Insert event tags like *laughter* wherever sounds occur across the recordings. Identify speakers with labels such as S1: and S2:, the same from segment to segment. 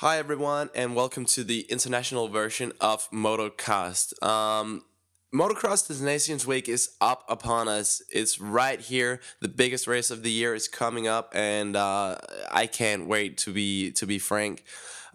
S1: Hi, everyone, and welcome to the international version of Motocast. Um, Motocross the Nations Week is up upon us. It's right here. The biggest race of the year is coming up, and uh, I can't wait to be to be frank.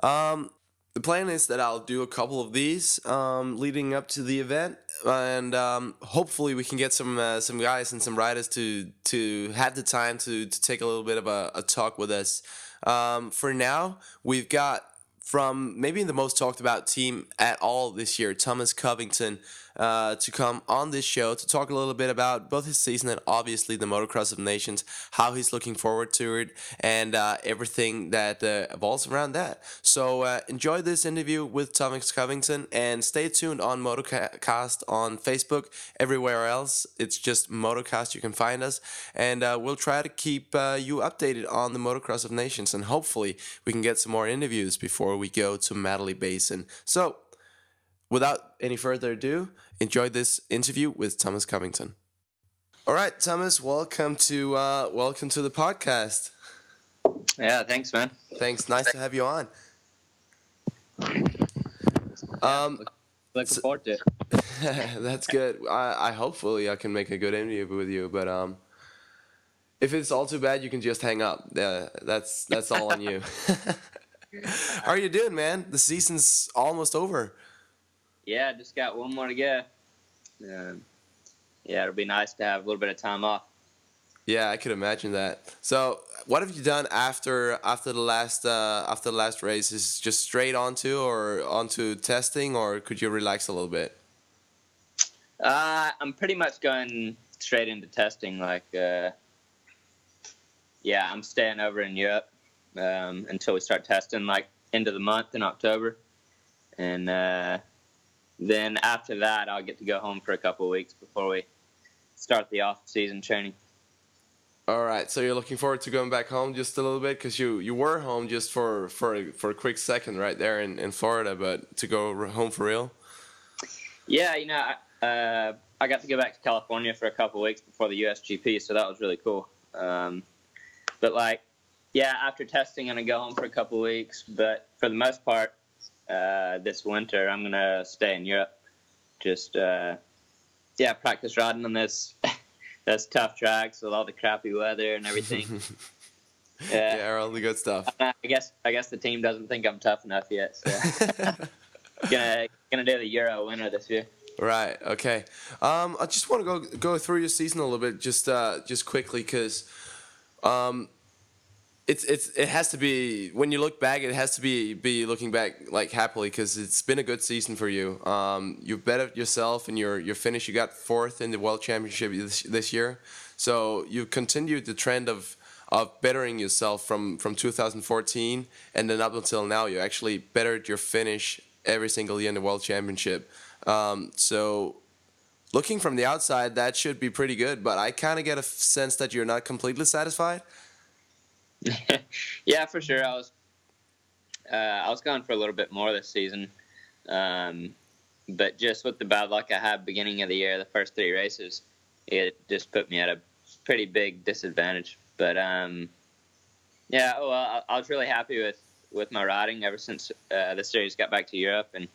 S1: Um, the plan is that I'll do a couple of these um, leading up to the event, and um, hopefully we can get some uh, some guys and some riders to to have the time to to take a little bit of a, a talk with us. Um, for now, we've got from maybe the most talked about team at all this year, Thomas Covington uh, to come on this show to talk a little bit about both his season and obviously the Motocross of Nations, how he's looking forward to it, and uh, everything that uh, evolves around that. So uh, enjoy this interview with Thomas Covington and stay tuned on Motocast on Facebook, everywhere else. It's just Motocast, you can find us, and uh, we'll try to keep uh, you updated on the Motocross of Nations, and hopefully we can get some more interviews before we go to Matterley Basin. So without any further ado, enjoy this interview with Thomas Covington. All right, Thomas, welcome to uh, welcome to the podcast.
S2: Yeah, thanks, man.
S1: Thanks. Nice to have you on. Um,
S2: looking forward to it. *laughs*
S1: that's good. I, I hopefully I can make a good interview with you, but um, if it's all too bad, you can just hang up. Yeah, that's that's all on you. *laughs* How are you doing, man? The season's almost over
S2: yeah, just got one more to go. Um, yeah, it'll be nice to have a little bit of time off.
S1: Yeah, I could imagine that. So, what have you done after after the last uh, after the last race? Is just straight onto or onto testing, or could you relax a little bit?
S2: Uh, I'm pretty much going straight into testing. Like, uh, yeah, I'm staying over in Europe um, until we start testing, like end of the month in October, and uh, then after that, I'll get to go home for a couple weeks before we start the off-season training.
S1: All right, so you're looking forward to going back home just a little bit because you, you were home just for for for a quick second right there in, in Florida, but to go home for real.
S2: Yeah, you know, I, uh, I got to go back to California for a couple weeks before the USGP, so that was really cool. Um, but like, yeah, after testing, I'm gonna go home for a couple weeks, but for the most part, uh, this winter. I'm gonna stay in Europe. Just uh, yeah, practice riding on this *laughs* this tough tracks with all the crappy weather and everything. *laughs*
S1: yeah, yeah, all the good stuff.
S2: I guess I guess the team doesn't think I'm tough enough yet. So *laughs* gonna gonna do the Euro winter this year.
S1: Right. Okay. Um, I just want to go go through your season a little bit, just uh, just quickly, because um, it's it's it has to be when you look back it has to be be looking back like happily because it's been a good season for you. Um, you bettered yourself and your your finish you got fourth in the world championship this, this year. So you continued the trend of of bettering yourself from from 2014 and then up until now you actually bettered your finish every single year in the world championship. Um, so looking from the outside that should be pretty good but i kind of get a sense that you're not completely satisfied *laughs*
S2: yeah, for sure. I was uh, I was going for a little bit more this season, um, but just with the bad luck I had beginning of the year, the first three races, it just put me at a pretty big disadvantage. But um, yeah, well, I, I, was really happy with with my riding ever since uh, the series got back to Europe, and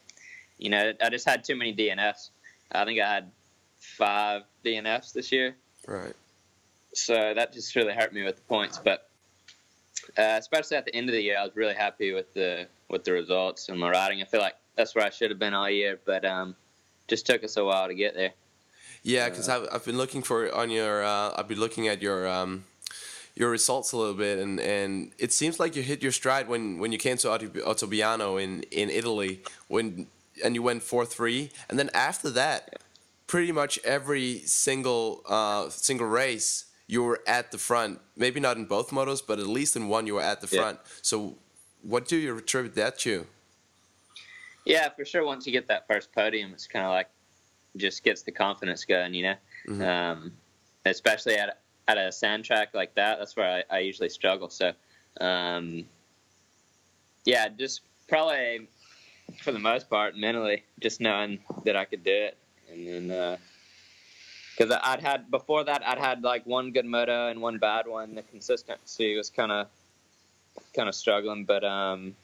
S2: you know, I just had too many DNFs. I think I had five DNFs this year.
S1: Right.
S2: So that just really hurt me with the points, but uh, especially at the end of the year, I was really happy with the with the results and my riding. I feel like that's where I should have been all year, but um, just took us a while to get there.
S1: Yeah, because uh, I've, I've been looking for on your uh, I've been looking at your um, your results a little bit, and, and it seems like you hit your stride when, when you came to Ottobiano in, in Italy when and you went four three, and then after that, pretty much every single uh, single race you were at the front. Maybe not in both motos, but at least in one you were at the front. Yeah. So, what do you attribute that to?
S2: Yeah, for sure. Once you get that first podium, it's kind of like just gets the confidence going, you know. Mm-hmm. Um, especially at at a sand track like that, that's where I, I usually struggle. So, um, yeah, just probably for the most part mentally, just knowing that I could do it, and then. Uh, because I'd had before that I'd had like one good moto and one bad one. The consistency was kind of kind of struggling, but um,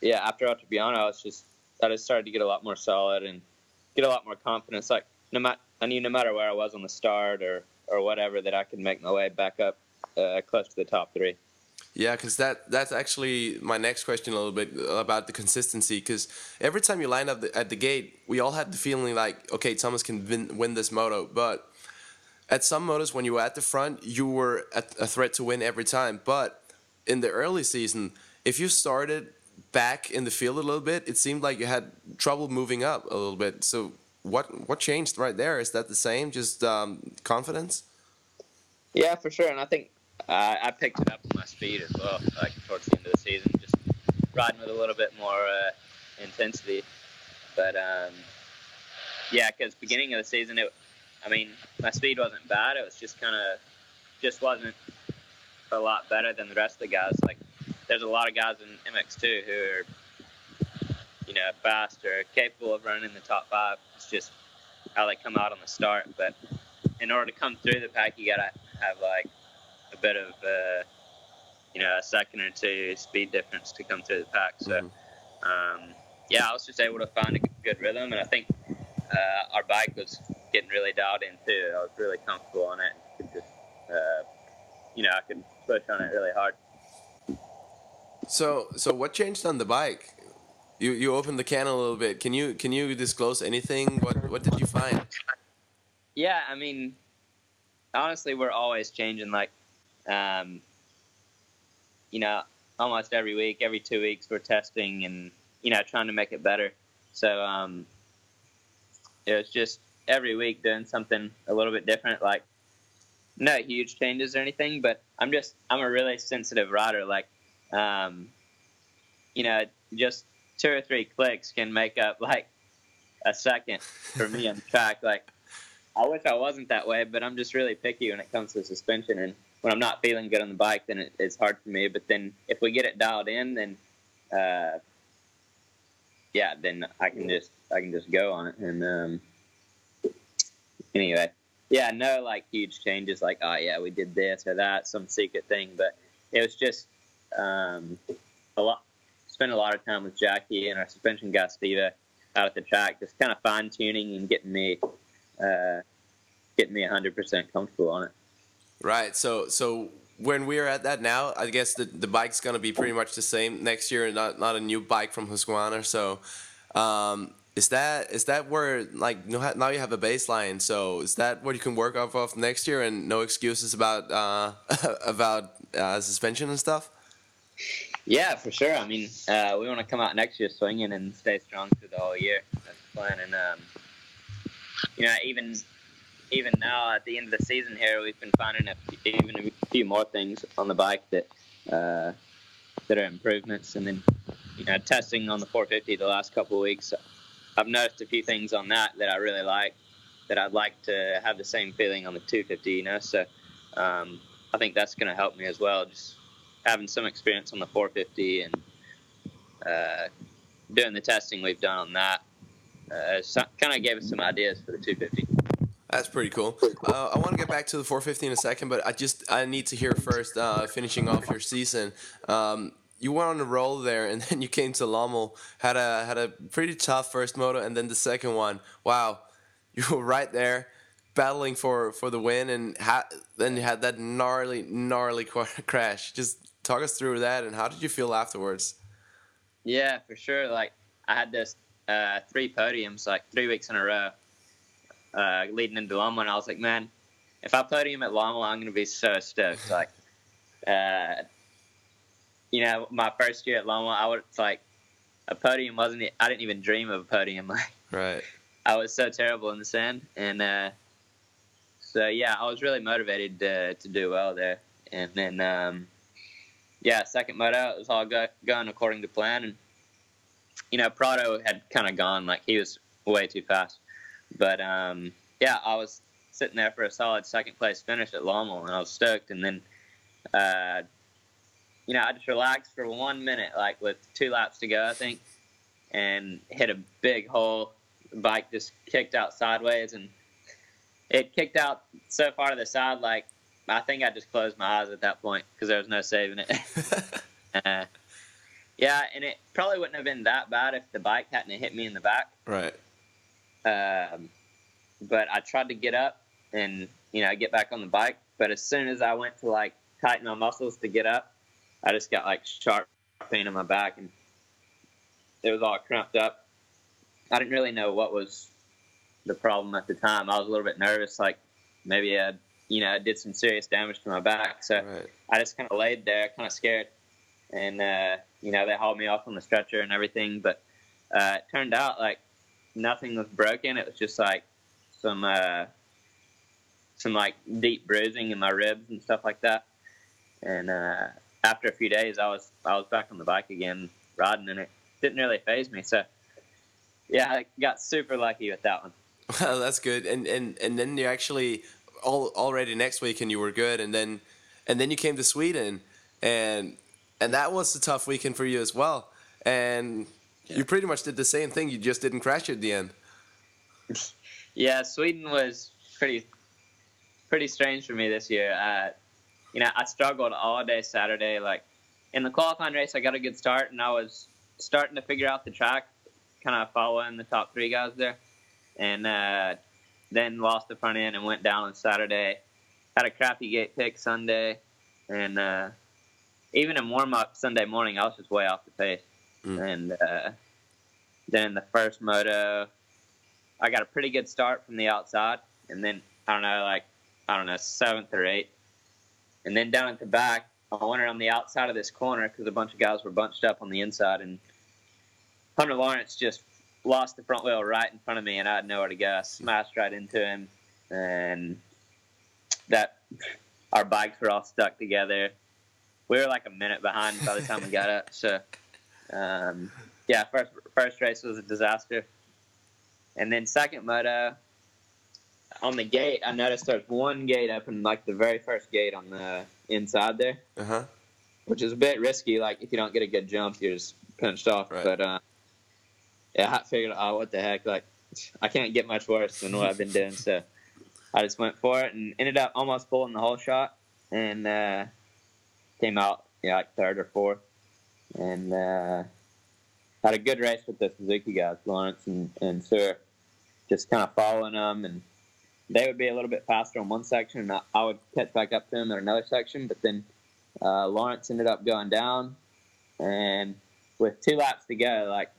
S2: yeah, after Ottobiano, I was just I just started to get a lot more solid and get a lot more confidence. Like no matter I knew no matter where I was on the start or or whatever that I could make my way back up uh, close to the top three.
S1: Yeah, because that that's actually my next question a little bit about the consistency. Because every time you line up the, at the gate, we all had the feeling like, okay, Thomas can win, win this moto. But at some motos, when you were at the front, you were a threat to win every time. But in the early season, if you started back in the field a little bit, it seemed like you had trouble moving up a little bit. So what what changed right there? Is that the same? Just um, confidence?
S2: Yeah, for sure. And I think uh, I picked it up with my speed as well, like towards the end of the season, just riding with a little bit more uh, intensity. But um, yeah, because beginning of the season, it, I mean, my speed wasn't bad. It was just kind of, just wasn't a lot better than the rest of the guys. Like, there's a lot of guys in MX2 who are, you know, fast or capable of running in the top five. It's just how they come out on the start. But in order to come through the pack, you gotta have like bit of uh, you know a second or two speed difference to come through the pack. So mm-hmm. um, yeah, I was just able to find a good rhythm, and I think uh, our bike was getting really dialed in too. I was really comfortable on it. Could just uh, you know I could push on it really hard.
S1: So so what changed on the bike? You you opened the can a little bit. Can you can you disclose anything? What what did you find?
S2: Yeah, I mean, honestly, we're always changing. Like um, you know, almost every week, every two weeks, we're testing and you know trying to make it better. So um, it was just every week doing something a little bit different. Like no huge changes or anything, but I'm just I'm a really sensitive rider. Like um, you know, just two or three clicks can make up like a second for me on *laughs* track. Like I wish I wasn't that way, but I'm just really picky when it comes to suspension and when I'm not feeling good on the bike, then it, it's hard for me. But then if we get it dialed in, then uh, yeah, then I can just I can just go on it. And um, anyway, yeah, no like huge changes like oh yeah we did this or that some secret thing, but it was just um, a lot. Spent a lot of time with Jackie and our suspension guy Steve out at the track, just kind of fine tuning and getting me uh, getting me 100% comfortable on it.
S1: Right. So so when we're at that now, I guess the the bike's gonna be pretty much the same next year, not not a new bike from Husqvarna. So. Um, is that is that where like now you have a baseline? So is that what you can work off of next year, and no excuses about uh, *laughs* about uh, suspension and stuff?
S2: Yeah, for sure. I mean, uh, we want to come out next year swinging and stay strong through the whole year. That's the plan. And um, you know, even even now at the end of the season here, we've been finding a, even a few more things on the bike that uh, that are improvements. And then, you know, testing on the 450 the last couple of weeks, I've noticed a few things on that that I really like. That I'd like to have the same feeling on the 250. You know, so um, I think that's going to help me as well. Just having some experience on the 450 and uh, doing the testing we've done on that uh, kind of gave us some ideas for the 250.
S1: That's pretty cool. Uh, I want to get back to the 450 in a second, but I just I need to hear first, uh, finishing off your season. Um, you went on a roll there, and *laughs* then you came to Lommel, had a had a pretty tough first moto, and then the second one. Wow, *laughs* you were right there, battling for for the win, and ha- then you had that gnarly gnarly *laughs* crash. Just talk us through that, and how did you feel afterwards?
S2: Yeah, for sure. Like I had this uh, three podiums, like three weeks in a row uh, leading into Lommel, and I was like, man, if I podium at Lommel, I'm going to be so stoked. Like, uh, you know, my first year at Lommel, I was like, a podium wasn't. I didn't even dream of a podium. *laughs* Like,
S1: right.
S2: I was so terrible in the sand, and uh, so yeah, I was really motivated to, to do well there. And then, um, yeah, second moto, it was all go, going according to plan, and you know, Prado had kind of gone like he was way too fast. But um, yeah, I was sitting there for a solid second place finish at Lommel, and I was stoked. And then, uh, you know, I just relaxed for one minute, like with two laps to go, I think, and hit a big hole. The bike just kicked out sideways, and it kicked out so far to the side, like I think I just closed my eyes at that point because there was no saving it. *laughs* *laughs* uh, Yeah, and it probably wouldn't have been that bad if the bike hadn't hit me in the back.
S1: Right.
S2: Um, but I tried to get up and you know get back on the bike. But as soon as I went to like tighten my muscles to get up, I just got like sharp pain in my back and it was all cramped up. I didn't really know what was the problem at the time. I was a little bit nervous, like maybe I, you know, I did some serious damage to my back. So
S1: Right.
S2: I just kind of laid there, kind of scared, and uh, you know they hauled me off on the stretcher and everything. But uh, it turned out like nothing was broken. It was just like some uh, some like deep bruising in my ribs and stuff like that. And uh, after a few days, I was I was back on the bike again, riding, and it didn't really phase me. So yeah, I got super lucky with that one. *laughs*
S1: Well, that's good. And and and then you actually all already next week and you were good and then and then you came to Sweden and and that was a tough weekend for you as well. And you pretty much did the same thing. You just didn't crash at the end. *laughs*
S2: Yeah, Sweden was pretty pretty strange for me this year. Uh, you know, I struggled all day Saturday. Like in the qualifying race, I got a good start, and I was starting to figure out the track, kind of following the top three guys there, and uh, then lost the front end and went down on Saturday. Had a crappy gate pick Sunday, and uh, even in warm up Sunday morning, I was just way off the pace.
S1: Mm.
S2: And uh, then the first moto, I got a pretty good start from the outside, and then I don't know, like I don't know, seventh or eighth, and then down at the back, I went around the outside of this corner because a bunch of guys were bunched up on the inside, and Hunter Lawrence just lost the front wheel right in front of me, and I had nowhere to go. I smashed right into him, and that our bikes were all stuck together. We were like a minute behind by the time we got up, so um, yeah, first first race was a disaster. And then second moto, on the gate, I noticed there's one gate up open, like the very first gate on the inside there,
S1: Uh huh.
S2: which is a bit risky. Like if you don't get a good jump, you're just pinched off.
S1: Right.
S2: But uh, yeah, I figured, oh, what the heck? Like I can't get much worse than what I've been doing. So I just went for it and ended up almost pulling the whole shot and uh, came out yeah, like third or fourth. And uh, had a good race with the Suzuki guys, Lawrence and, and Seewer, just kind of following them. And they would be a little bit faster on one section, and I, I would catch back up to them in another section. But then uh, Lawrence ended up going down, and with two laps to go, like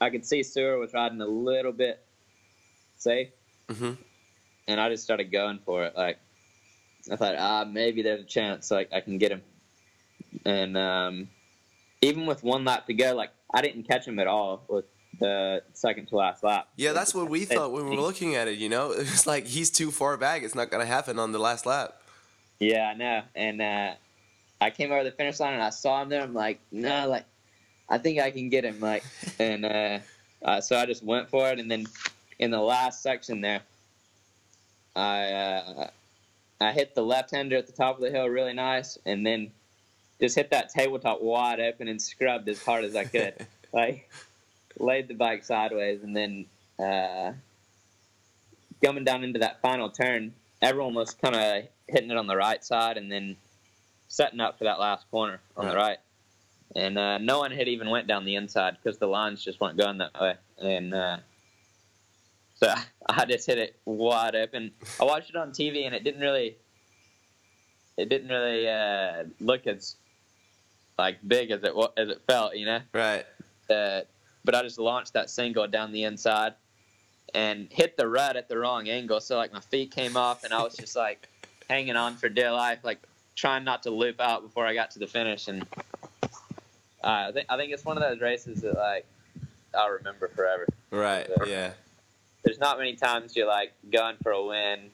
S2: I could see Seewer was riding a little bit safe,
S1: hmm
S2: and I just started going for it. Like I thought, ah, maybe there's a chance like I can get him. And um, even with one lap to go, like I didn't catch him at all with the second to last lap.
S1: Yeah, that's what we thought when we were looking at it. You know, *laughs* it's like he's too far back. It's not gonna happen on the last lap.
S2: Yeah, I know. And uh, I came over the finish line and I saw him there. I'm like, no, like I think I can get him. Like, *laughs* and uh, uh, so I just went for it. And then in the last section there, I uh, I hit the left hander at the top of the hill really nice, and then just hit that tabletop wide open and scrubbed as hard as I could. *laughs* like laid the bike sideways, and then uh, coming down into that final turn, everyone was kind of hitting it on the right side, and then setting up for that last corner on the
S1: Right.
S2: right. And uh, no one had even went down the inside because the lines just weren't going that way. And uh, so *laughs* I just hit it wide open. I watched it on TV, and it didn't really, it didn't really uh, look as like big as it as it felt, you know
S1: Right.
S2: uh, but I just launched that single down the inside and hit the rut at the wrong angle. So like my feet came off and I was just like *laughs* hanging on for dear life, like trying not to loop out before I got to the finish. And uh, I think I think it's one of those races that like I'll remember forever.
S1: Right. Yeah.
S2: There's not many times you're like going for a win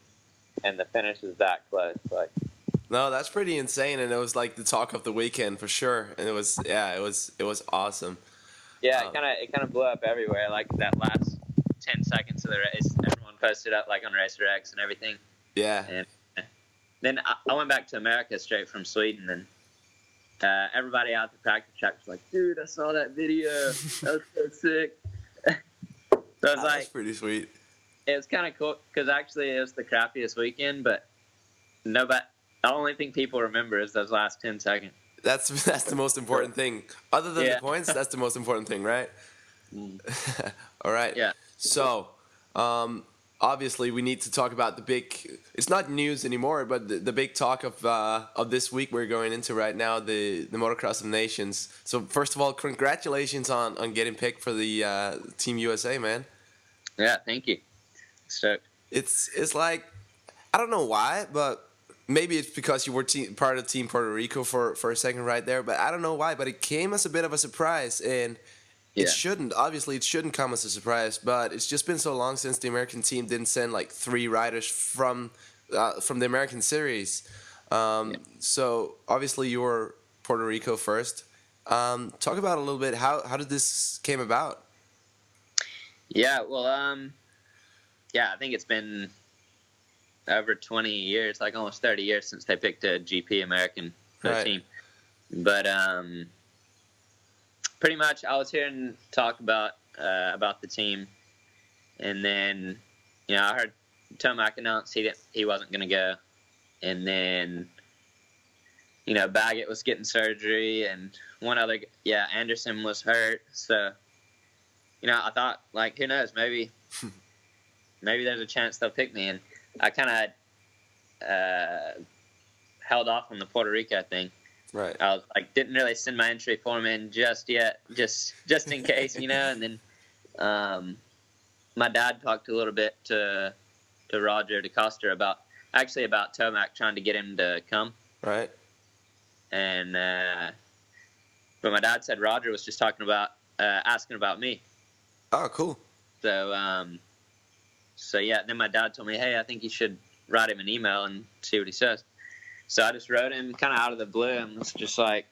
S2: and the finish is that close. Like
S1: No, that's pretty insane, and it was like the talk of the weekend for sure. And it was, yeah, it was, it was awesome.
S2: Yeah,
S1: Um,
S2: it kind of it kind of blew up everywhere. Like that last ten seconds of the race, everyone posted up like on Racer X and everything.
S1: Yeah.
S2: And then I, I went back to America straight from Sweden, and uh, everybody out the practice track was like, "Dude, I saw that video. *laughs* That was so sick." *laughs* so it's
S1: That's
S2: like
S1: pretty sweet.
S2: it was kind of cool because actually it was the crappiest weekend, but nobody. The only thing people remember is those last ten seconds.
S1: That's *laughs* that's the most important thing. Other than
S2: Yeah.
S1: the points, that's the most important thing, right? *laughs* All right.
S2: Yeah.
S1: So, um, obviously, we need to talk about the big. It's not news anymore, but the, the big talk of uh, of this week we're going into right now the the Motocross of Nations. So first of all, congratulations on on getting picked for the uh, Team USA, man.
S2: Yeah, thank you. Stoked.
S1: It's it's like I don't know why, but maybe it's because you were part of Team Puerto Rico for for a second right there. But I don't know why, but it came as a bit of a surprise and. It shouldn't. Obviously, it shouldn't come as a surprise. But it's just been so long since the American team didn't send like three riders from uh, from the American series. Um, So obviously, you were Puerto Rico first. Um, talk about a little bit how how did this came about?
S2: Yeah, well, um, yeah, I think it's been over 20 years, like almost 30 years since they picked a GP American for
S1: Right.
S2: the team. But um, pretty much, I was hearing talk about uh, about the team, and then you know I heard Tomac announce he didn't, he wasn't going to go, and then you know Baggett was getting surgery, and one other yeah Anderson was hurt, so you know, I thought like, who knows, maybe, *laughs* maybe there's a chance they'll pick me, and I kind of uh, held off on the Puerto Rico thing.
S1: Right.
S2: I was like, didn't really send my entry form in just yet, just just in case, you know. And then um, my dad talked a little bit to to Roger DeCoster about actually about Tomac trying to get him to come,
S1: Right.
S2: and uh, but my dad said Roger was just talking about uh, asking about me.
S1: Oh, cool.
S2: So, um, so yeah. Then my dad told me, "Hey, I think you should write him an email and see what he says." So I just wrote him kind of out of the blue and was just like,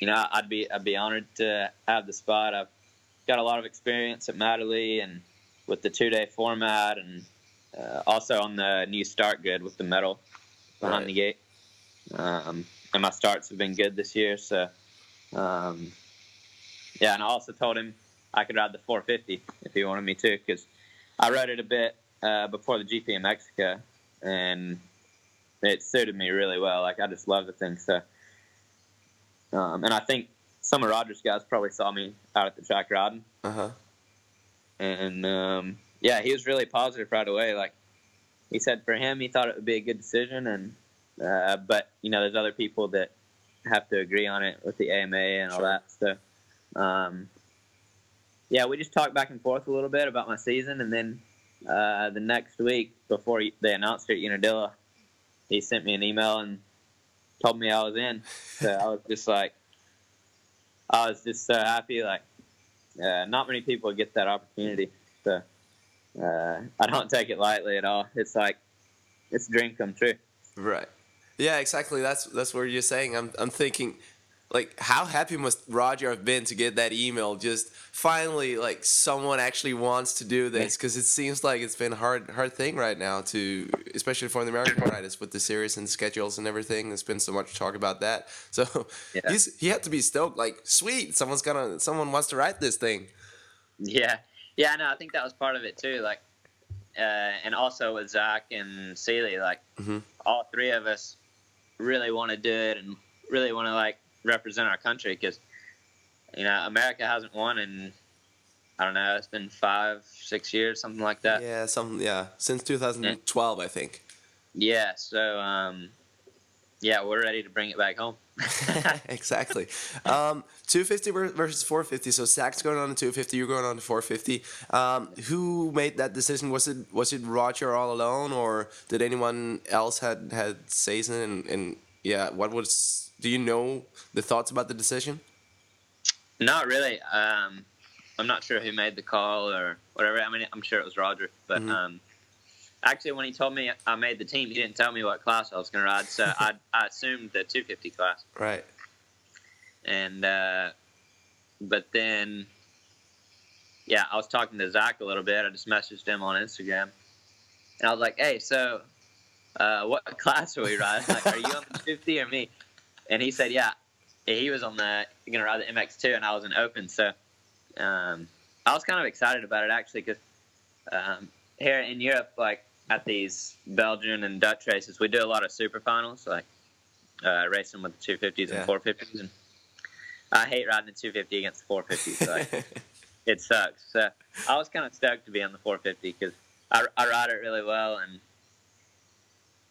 S2: you know, I'd be I'd be honored to have the spot. I've got a lot of experience at Matterley and with the two day format, and uh, also on the new start grid with the medal behind
S1: Right.
S2: the gate. Um, and my starts have been good this year, so um, yeah. And I also told him I could ride the 450 if he wanted me to, because I rode it a bit uh, before the GP in Mexico, and it suited me really well. Like I just love the thing. So, um, and I think some of Rogers guys probably saw me out at the track riding,
S1: Uh huh.
S2: and um, yeah, he was really positive right away. Like he said, for him, he thought it would be a good decision, and uh, but you know, there's other people that have to agree on it with the AMA and all
S1: Sure.
S2: that. So, um, yeah, we just talked back and forth a little bit about my season, and then uh, the next week before they announced it at Unadilla, he sent me an email and told me I was in. So I was just like, I was just so happy. Like, uh, not many people get that opportunity. So uh, I don't take it lightly at all. It's like it's a dream come true.
S1: Right. Yeah, exactly. That's that's what you're saying. I'm I'm thinking, like, how happy must Roger have been to get that email? Just finally, like, someone actually wants to do this because it seems like it's been a hard hard thing right now to, especially for the American *clears throat* riders with the series and schedules and everything. There's been so much talk about that. *laughs* So
S2: Yeah.
S1: he's he had to be stoked. Like, sweet, someone's gonna someone wants to write this thing.
S2: Yeah, yeah. No, I think that was part of it too. Like, uh, and also with Zach and Seely, like
S1: Mhm.
S2: all three of us really want to do it and really want to like represent our country because you know America hasn't won in I don't know it's been five six years something like that.
S1: Yeah, some yeah since 2012, I think.
S2: Yeah. So um, yeah, we're ready to bring it back home. *laughs* *laughs*
S1: exactly. Um, 250 versus 450. So Zach's going on to 250. You're going on to 450. Um, who made that decision? Was it was it Roger all alone, or did anyone else had had season? And, and yeah, what was? Do you know the thoughts about the decision?
S2: Not really. Um, I'm not sure who made the call or whatever. I mean, I'm sure it was Roger, but
S1: Mhm.
S2: um, actually, when he told me I made the team, he didn't tell me what class I was going to ride, so I, *laughs* I assumed the 250 class.
S1: Right.
S2: And uh, but then, yeah, I was talking to Zach a little bit. I just messaged him on Instagram, and I was like, "Hey, so uh, what *laughs* class are we riding? Like, are you on the 250 or me?" And he said, "Yeah." He was on the going to ride the MX2, and I was in open. So um, I was kind of excited about it actually, because um, here in Europe, like at these Belgian and Dutch races, we do a lot of super finals, like uh, racing with the 250s
S1: Yeah.
S2: and 450s, and I hate riding the 250 against the 450s. Like, *laughs* it sucks. So I was kind of stoked to be on the 450 because I, I ride it really well, and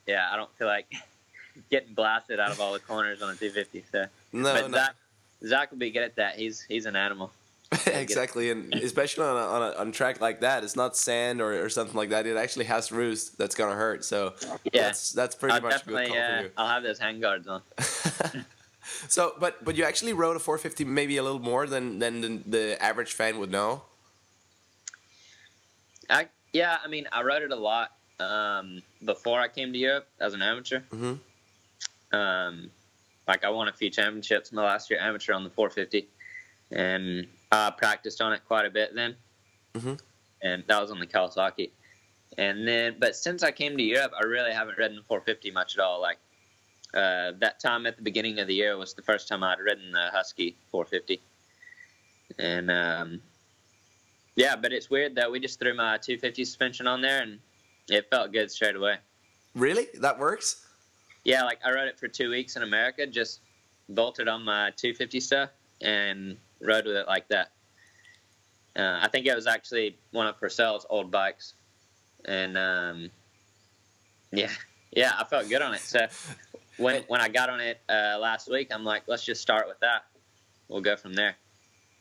S2: yeah, I don't feel like getting blasted out of all the corners on the 250. So,
S1: no,
S2: but
S1: no.
S2: Zach, Zach will be good at that. He's he's an animal. *laughs*
S1: exactly, and especially on a, on a on track like that, it's not sand or, or something like that. It actually has roost that's gonna hurt. So
S2: Yeah.
S1: that's that's pretty
S2: I'll
S1: much a good call
S2: uh,
S1: for
S2: I'll have those handguards on. *laughs*
S1: so, but but you actually rode a 450 maybe a little more than than the, the average fan would know.
S2: I yeah, I mean, I rode it a lot um, before I came to Europe as an amateur.
S1: Mhm.
S2: Um, like I won a few championships in my last year amateur on the 450, and I practiced on it quite a bit then.
S1: Mhm.
S2: And that was on the Kawasaki. And then, but since I came to Europe, I really haven't ridden the 450 much at all. Like uh, that time at the beginning of the year was the first time I'd ridden the Husky 450, and um, yeah, but it's weird though. We just threw my 250 suspension on there, and it felt good straight away.
S1: Really, that works.
S2: Yeah, like I rode it for two weeks in America, just bolted on my 250 stuff and rode with it like that. Uh, I think it was actually one of Purcell's old bikes, and um, yeah, yeah, I felt good on it. So when when I got on it uh, last week, I'm like, let's just start with that. We'll go from there.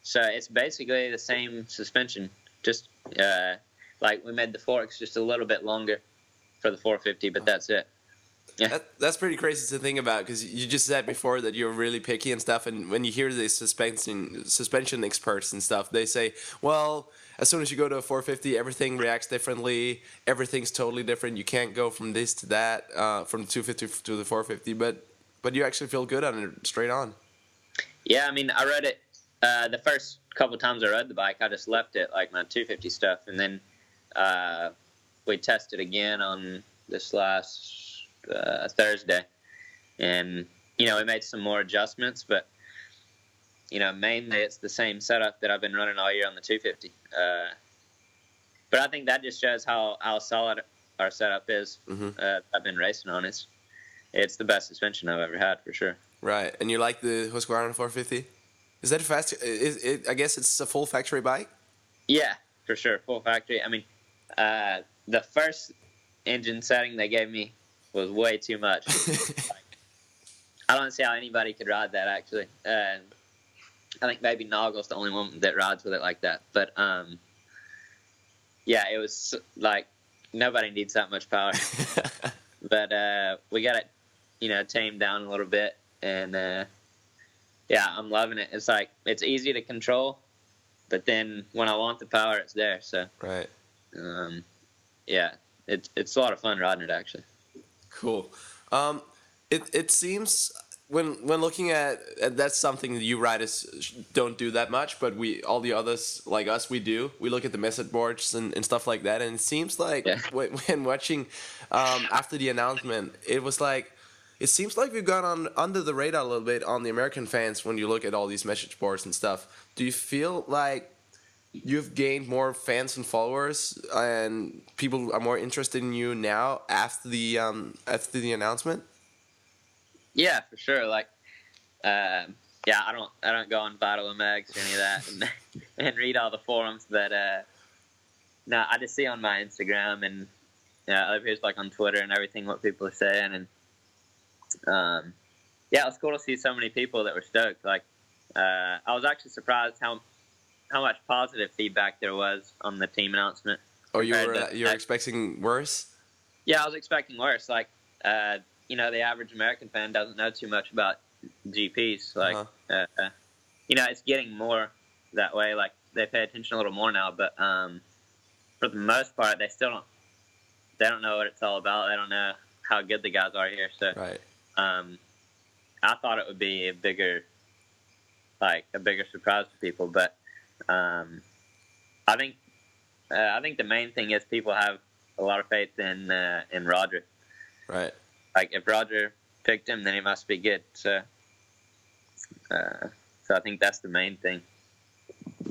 S2: So it's basically the same suspension, just uh, like we made the forks just a little bit longer for the 450, but that's it. Yeah.
S1: That, that's pretty crazy to think about because you just said before that you're really picky and stuff. And when you hear the suspension suspension experts and stuff, they say, well, as soon as you go to a 450, everything reacts differently. Everything's totally different. You can't go from this to that, uh, from the 250 to the 450. But but you actually feel good on it straight on.
S2: Yeah, I mean, I rode it uh, the first couple times I rode the bike. I just left it like my 250 stuff, and then uh, we tested again on this last uh, Thursday, and you know we made some more adjustments, but you know mainly it's the same setup that I've been running all year on the 250. Uh, but I think that just shows how how solid our setup is.
S1: Mhm.
S2: Uh, I've been racing on it's it's the best suspension I've ever had for sure.
S1: Right. And you like the Husqvarna 450? Is that fast? Is it? I guess it's a full factory bike.
S2: Yeah, for sure, full factory. I mean, uh, the first engine setting they gave me was way too much. *laughs* I don't see how anybody could ride that actually. Uh, I think maybe Nagl's the only one that rides with it like that. But um, yeah, it was like nobody needs that much power. *laughs* but uh, we got it, you know, tamed down a little bit, and uh, yeah, I'm loving it. It's like it's easy to control, but then when I want the power, it's there. So
S1: right.
S2: um, yeah, it's it's a lot of fun riding it actually.
S1: Cool. Um, it it seems when when looking at that's something that you writers don't do that much, but we all the others like us we do. We look at the message boards and, and stuff like that, and it seems like
S2: Yeah. *laughs*
S1: when, when watching um, after the announcement, it was like. It seems like we've gone on under the radar a little bit on the American fans when you look at all these message boards and stuff. Do you feel like you've gained more fans and followers, and people are more interested in you now after the um, after the announcement?
S2: Yeah, for sure. Like, um yeah, I don't I don't go on Vital Mags or any of that and, *laughs* and read all the forums, but uh, no, I just see on my Instagram and yeah, over here's like on Twitter and everything what people are saying, and um, yeah, it was cool to see so many people that were stoked. Like, uh, I was actually surprised how how much positive feedback there was on the team announcement.
S1: Or you were
S2: to-
S1: you're expecting worse?
S2: Yeah, I was expecting worse. Like, uh, you know, the average American fan doesn't know too much about GPs. Like,
S1: Uh-huh.
S2: uh, you know, it's getting more that way. Like, they pay attention a little more now, but um, for the most part, they still don't. They don't know what it's all about. They don't know how good the guys are here. So,
S1: Right.
S2: um, I thought it would be a bigger, like a bigger surprise to people. But um, I think uh, I think the main thing is people have a lot of faith in uh, in Roger.
S1: Right.
S2: Like if Roger picked him, then he must be good. So, uh, so I think that's the main thing.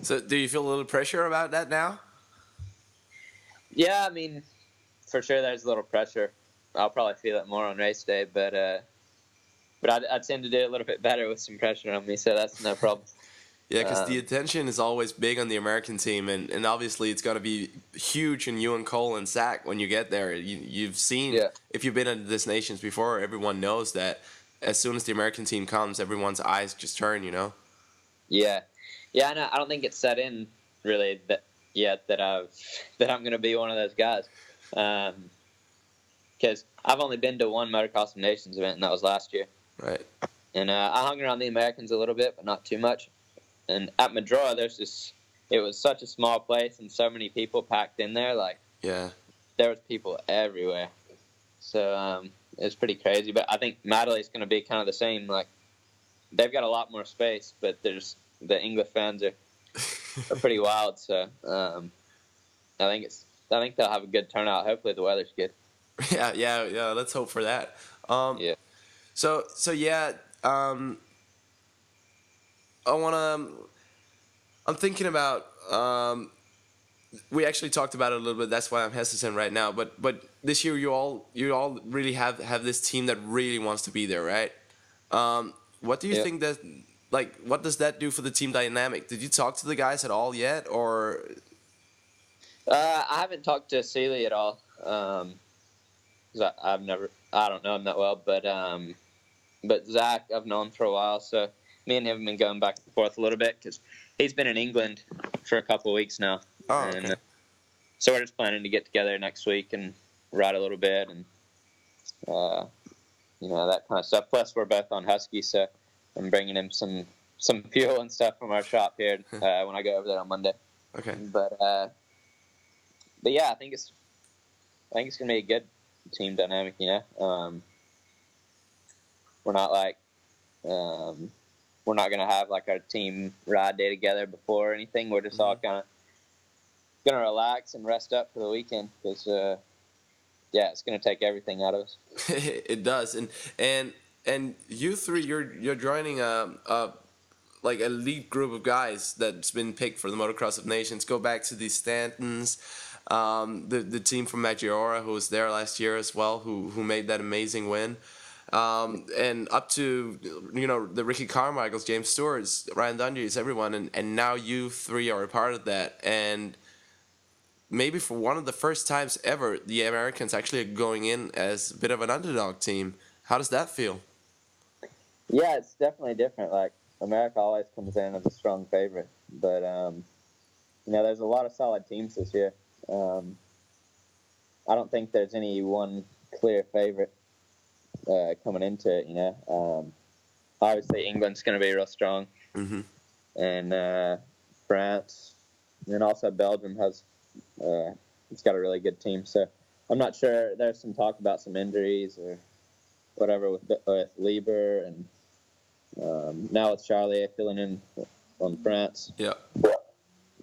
S1: So do you feel a little pressure about that now?
S2: Yeah, I mean, for sure, there's a little pressure. I'll probably feel it more on race day, but uh, but I, I tend to do a little bit better with some pressure on me, so that's no problem. *laughs*
S1: Yeah, because um, the attention is always big on the American team, and, and obviously it's going to be huge in you and Cole and Zach when you get there. You, you've seen, yeah. if you've been at this nations before, everyone knows that as soon as the American team comes, everyone's eyes just turn, you know?
S2: Yeah. Yeah, I, I don't think it's set in really that yet that I've *laughs* that I'm going to be one of those guys. Because um, I've only been to one Motocross Nations event, and that was last year.
S1: Right.
S2: And uh, I hung around the Americans a little bit, but not too much. And at Maggiora, there's this. It was such a small place, and so many people packed in there. Like,
S1: yeah,
S2: there was people everywhere. So um, it was pretty crazy. But I think Matterley's going to be kind of the same. Like, they've got a lot more space, but there's the English fans are *laughs* are pretty wild. So um, I think it's I think they'll have a good turnout. Hopefully the weather's good. *laughs*
S1: Yeah, yeah, yeah. Let's hope for that. Um,
S2: yeah.
S1: So so yeah. Um, I wanna. I'm thinking about. Um, we actually talked about it a little bit. That's why I'm hesitant right now. But but this year you all you all really have have this team that really wants to be there, right? Um, what do you think that like what does that do for the team dynamic? Did you talk to the guys at all yet, or?
S2: Uh, I haven't talked to Seely at all. Um, I, have never, I don't know him that well, but um, but Zach I've known for a while, so me and him have been going back and forth a little bit because he's been in England for a couple of weeks now.
S1: Oh, okay.
S2: and, uh, so we're just planning to get together next week and ride a little bit and uh, you know that kind of stuff. Plus, we're both on Husky, so I'm bringing him some some *laughs* fuel and stuff from our shop here *laughs* uh, when I go over there on Monday.
S1: Okay.
S2: But uh, but yeah, I think it's I think it's gonna be a good team dynamic. You know, um, we're not like um, we're not gonna have like our team ride day together before or anything. We're just mm-hmm. all kind of gonna relax and rest up for the weekend because uh, yeah, it's gonna take everything out of us. *laughs*
S1: it does, and and and you three, you're you're joining a, a like elite group of guys that's been picked for the Motocross of Nations. Go back to the Stantons, um, the the team from Maggiora who was there last year as well, who who made that amazing win. Um, and up to you know the Ricky Carmichaels, James Stewart's, Ryan Dungey's, everyone, and, and now you three are a part of that. And maybe for one of the first times ever, the Americans actually are going in as a bit of an underdog team. How does that feel?
S2: Yeah, it's definitely different. Like America always comes in as a strong favorite, but um, you know, there's a lot of solid teams this year. Um, I don't think there's any one clear favorite uh, coming into it. You know, um, obviously England's going to be real strong,
S1: mm-hmm.
S2: and uh, France, and also Belgium has uh, it's got a really good team. So I'm not sure. There's some talk about some injuries or whatever with, with Lieber and um, now it's Charlie filling in on France.
S1: Yeah.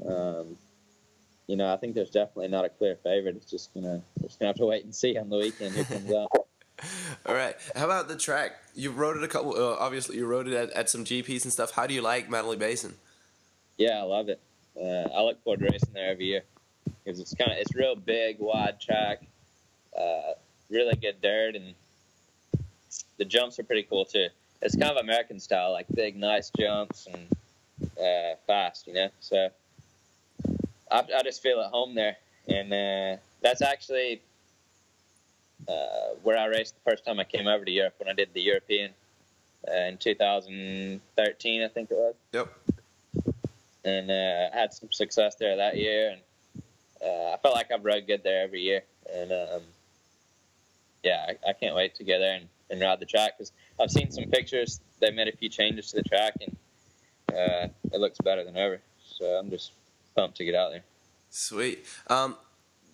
S2: Um, you know, I think there's definitely not a clear favorite. It's just gonna we're just gonna have to wait and see on the weekend who comes out. *laughs*
S1: All right. How about the track? You rode it a couple. Uh, obviously, you rode it at, at some GPs and stuff. How do you like Matterley Basin?
S2: Yeah, I love it. Uh, I look forward to racing there every year because it's kind of it's real big, wide track, uh, really good dirt, and the jumps are pretty cool too it's kind of American style, like big, nice jumps and uh, fast, you know. So I, I, just feel at home there, and uh, that's actually uh, where I raced the first time I came over to Europe when I did the European uh, in 2013, I think it was.
S1: Yep.
S2: And uh, I had some success there that year, and uh, I felt like I've rode good there every year, and um, yeah, I, I can't wait to get there and, and ride the track because I've seen some pictures. They made a few changes to the track, and uh, it looks better than ever. So I'm just pumped to get out there.
S1: Sweet. Um,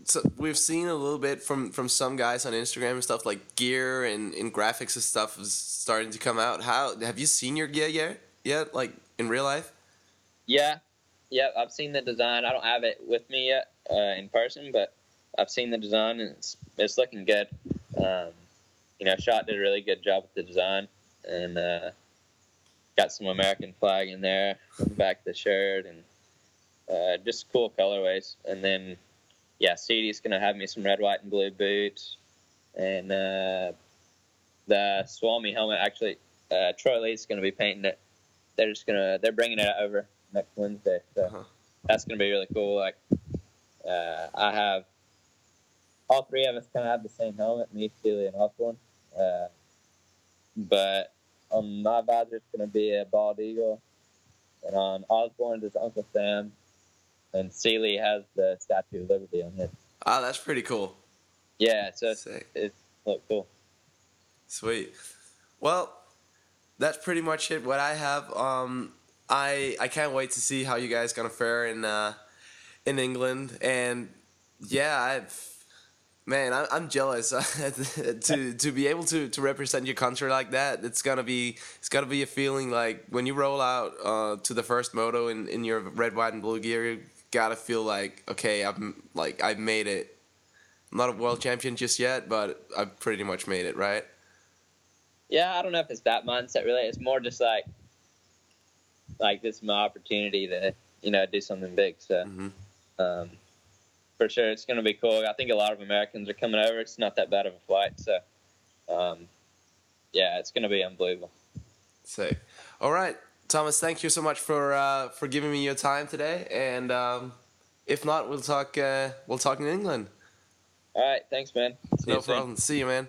S1: so we've seen a little bit from from some guys on Instagram and stuff like gear and, and graphics and stuff is starting to come out. How have you seen your gear yet? Yet, like in real life?
S2: Yeah, yeah. I've seen the design. I don't have it with me yet uh, in person, but I've seen the design and it's it's looking good. Um, you know, Shot did a really good job with the design and uh, got some American flag in there back the shirt and uh, just cool colorways. And then, yeah, Sidi's going to have me some red, white, and blue boots. And uh, the Suomy helmet, actually, uh, Troy Lee's going to be painting it. They're just gonna they're bringing it over next Wednesday, so
S1: Uh-huh.
S2: that's going to be really cool. Like uh, I have all three of us kind of have the same helmet, me, Seely, and Osborne. Uh, but on my visor, it's going to be a bald eagle, and on Osborne's is Uncle Sam, and Seely has the Statue of Liberty on his.
S1: Ah, that's pretty cool.
S2: Yeah, so
S1: Sick.
S2: it's look cool.
S1: Sweet. Well, that's pretty much it. What I have. Um, I I can't wait to see how you guys gonna fare in uh, in England, and yeah, I've. Man, I- I'm jealous *laughs* to to be able to, to represent your country like that. It's gonna be it's gonna be a feeling like when you roll out uh, to the first moto in, in your red, white, and blue gear. Gotta feel like okay, I'm like I've made it. I'm not a world champion just yet, but I've pretty much made it, right?
S2: Yeah, I don't know if it's that mindset really. It's more just like like this is my opportunity to you know do something big. So
S1: Mhm.
S2: um, for sure, it's going to be cool. I think a lot of Americans are coming over. It's not that bad of a flight, so um, yeah, it's going to be unbelievable.
S1: Sick. All right, Thomas. Thank you so much for uh, for giving me your time today. And um, if not, we'll talk. Uh, we'll talk in England.
S2: All right, thanks, man. See
S1: no
S2: you soon.
S1: problem. See you, man.